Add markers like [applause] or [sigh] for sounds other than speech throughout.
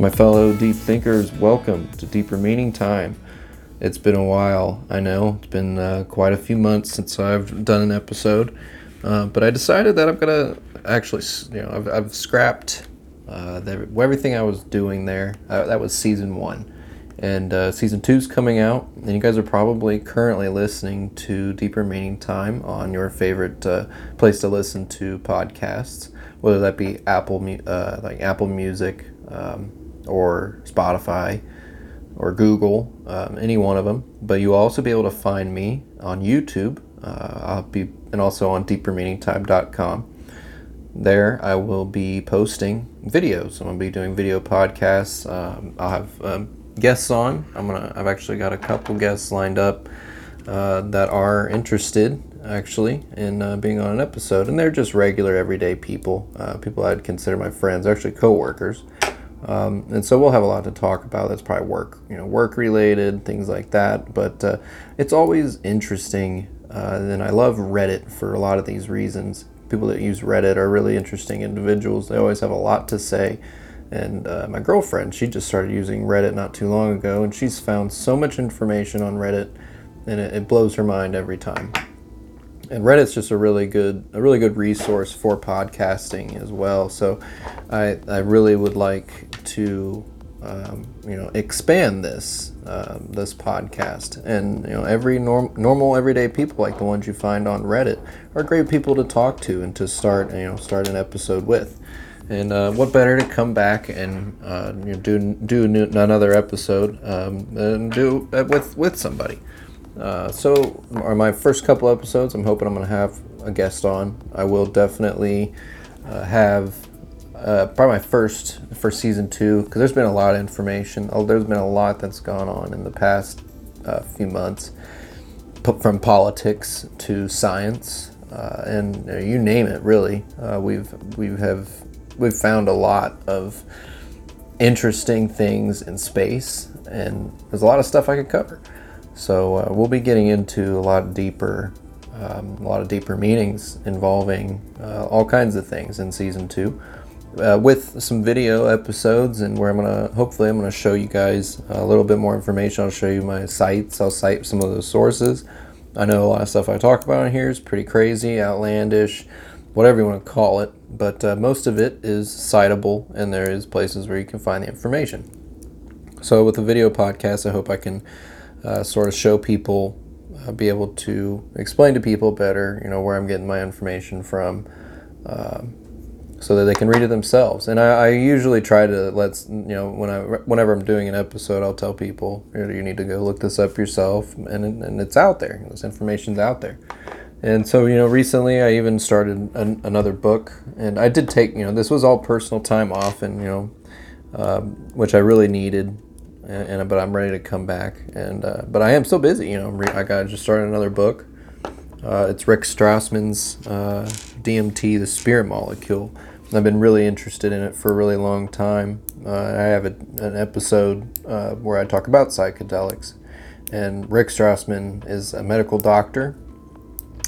My fellow deep thinkers, welcome to Deeper Meaning Time. It's been a while, I know. It's been uh, quite a few months since I've done an episode, uh, but I decided that I'm gonna actually, you know, I've, I've scrapped uh, the, everything I was doing there. Uh, that was season one, and uh, season two's coming out, and you guys are probably currently listening to Deeper Meaning Time on your favorite uh, place to listen to podcasts, whether that be Apple, like Apple Music. Um, or Spotify or Google, um, any one of them. But you'll also be able to find me on YouTube. Uh, I'll be and also on deepermeaningtime.com. There, I will be posting videos. I'm gonna be doing video podcasts. Um, I'll have um, guests on. I'm gonna. I've actually got a couple guests lined up uh, that are interested actually in uh, being on an episode, and they're just regular everyday people. Uh, people I'd consider my friends, actually coworkers. Um, and so we'll have a lot to talk about. That's probably work, you know, work related things like that. But uh, it's always interesting, uh, and I love Reddit for a lot of these reasons. People that use Reddit are really interesting individuals. They always have a lot to say. And uh, my girlfriend, she just started using Reddit not too long ago, and she's found so much information on Reddit, and it, it blows her mind every time and Reddit's just a really good a really good resource for podcasting as well. So I I really would like to um, you know expand this uh, this podcast and you know every norm, normal everyday people like the ones you find on Reddit are great people to talk to and to start you know start an episode with. And uh, what better to come back and uh, you know, do do another episode um, and do it with with somebody. Uh, so, are my first couple episodes, I'm hoping I'm going to have a guest on. I will definitely uh, have uh, probably my first for season two because there's been a lot of information. Oh, there's been a lot that's gone on in the past uh, few months, from politics to science, uh, and you name it. Really, we've we have we've found a lot of interesting things in space, and there's a lot of stuff I could cover. So uh, we'll be getting into a lot deeper, um, a lot of deeper meanings involving uh, all kinds of things in season two, uh, with some video episodes, and where I'm gonna hopefully I'm gonna show you guys a little bit more information. I'll show you my sites. I'll cite some of those sources. I know a lot of stuff I talk about on here is pretty crazy, outlandish, whatever you want to call it, but uh, most of it is citable, and there is places where you can find the information. So with the video podcast, I hope I can uh, sort of show people, uh, be able to explain to people better, you know, where I'm getting my information from, um, so that they can read it themselves. And I, I, usually try to let you know when I whenever I'm doing an episode, I'll tell people you, you need to go look this up yourself, and and it's out there. This information's out there. And so, you know, recently I even started an, another book, and I did take, you know, this was all personal time off, and you know, um, which I really needed and, and, but I'm ready to come back. And uh, but I am still busy. You know, re- I got just started another book. Uh, it's Rick Strassman's uh, DMT, the Spirit Molecule. I've been really interested in it for a really long time. Uh, I have a, an episode uh, where I talk about psychedelics, and Rick Strassman is a medical doctor,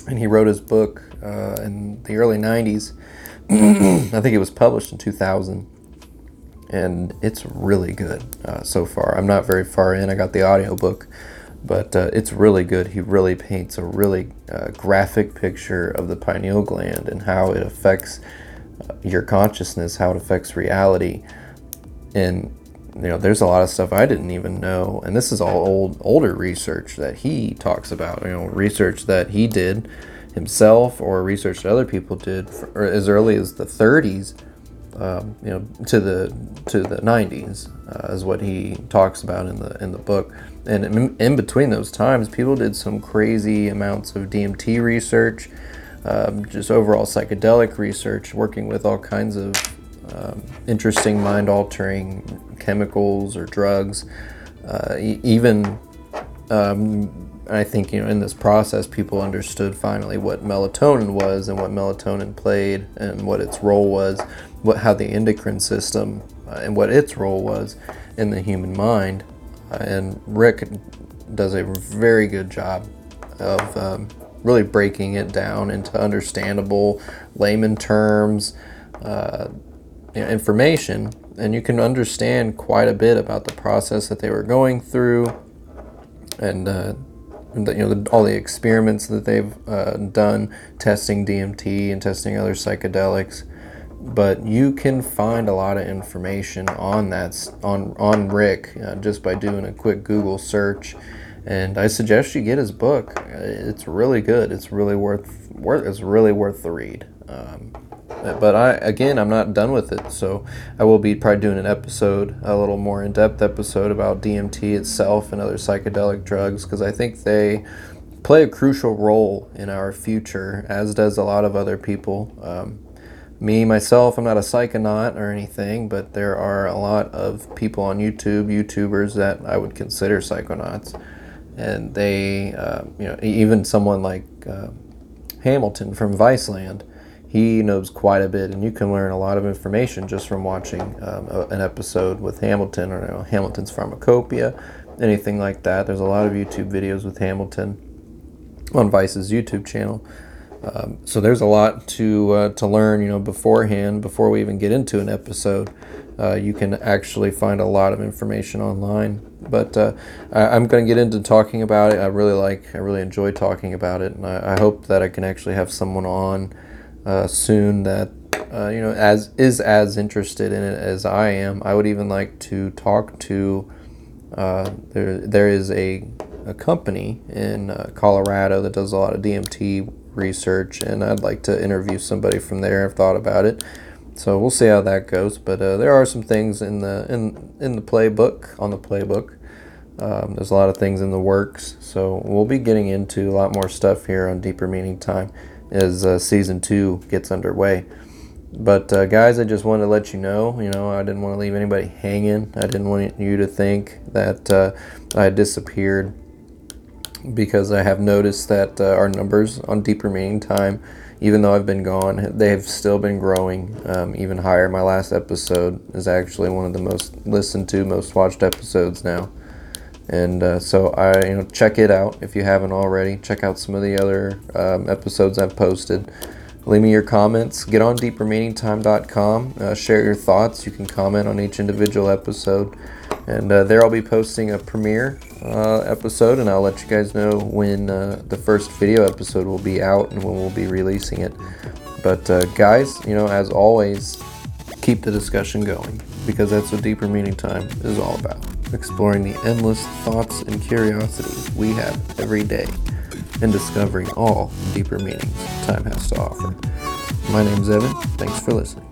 and he wrote his book in the early '90s. [clears throat] I think it was published in 2000 and it's really good uh, so far. I'm not very far in. I got the audiobook, but uh, it's really good. He really paints a really uh, graphic picture of the pineal gland and how it affects uh, your consciousness, how it affects reality, and you know, there's a lot of stuff I didn't even know, and this is all old, older research that he talks about. You know, research that he did himself or research that other people did for, as early as the 30s um, you know, to the to the 90s, uh, is what he talks about in the in the book. And in, in, between those times, people did some crazy amounts of DMT research, um, just overall psychedelic research, working with all kinds of um, interesting mind-altering chemicals or drugs. Uh, e- even, um, I think you know, in this process, people understood finally what melatonin was and what melatonin played and what its role was what how the endocrine system uh, and what its role was in the human mind. Uh, and Rick does a very good job of um, really breaking it down into understandable layman terms, uh, you know, information and you can understand quite a bit about the process that they were going through, and uh, the, you know the, all the experiments that they've uh, done testing DMT and testing other psychedelics. But you can find a lot of information on that on on Rick uh, just by doing a quick Google search. And I suggest you get his book. It's really good. It's really worth worth. It's really worth the read. Um, but I again I'm not done with it, so I will be probably doing an episode, a little more in-depth episode about DMT itself and other psychedelic drugs because I think they play a crucial role in our future, as does a lot of other people. Um, me myself, I'm not a psychonaut or anything, but there are a lot of people on YouTube, YouTubers that I would consider psychonauts, and they, uh, you know, even someone like uh, Hamilton from Viceland he knows quite a bit, and you can learn a lot of information just from watching um, a, an episode with Hamilton or you know, Hamilton's Pharmacopoeia, anything like that. There's a lot of YouTube videos with Hamilton on Vice's YouTube channel. Um, so there's a lot to uh, to learn, you know, beforehand before we even get into an episode. Uh, you can actually find a lot of information online. But uh, I, am going to get into talking about it. I really like, I really enjoy talking about it, and I, I hope that I can actually have someone on uh, soon that uh, you know as is as interested in it as I am. I would even like to talk to. Uh, there there is a a company in uh, Colorado that does a lot of DMT research, and I'd like to interview somebody from there. I've thought about it, so we'll see how that goes. But uh, there are some things in the in in the playbook on the playbook. Um, there's a lot of things in the works, so we'll be getting into a lot more stuff here on Deeper Meaning Time as uh, season two gets underway. But uh, guys, I just wanted to let you know, you know, I didn't want to leave anybody hanging. I didn't want you to think that uh, I disappeared because I have noticed that uh, our numbers on Deeper Meaning Time, even though I've been gone, they have still been growing um, even higher. My last episode is actually one of the most listened to, most watched episodes now. And uh, so I, you know, check it out if you haven't already. Check out some of the other um, episodes I've posted. Leave me your comments. Get on deepermeaningtime.com. Uh, share your thoughts. You can comment on each individual episode. And uh, there I'll be posting a premiere uh, episode, and I'll let you guys know when uh, the first video episode will be out and when we'll be releasing it. But uh, guys, you know, as always, keep the discussion going because that's what Deeper Meaning Time is all about exploring the endless thoughts and curiosities we have every day, and discovering all deeper meanings time has to offer. My name's Evan. Thanks for listening.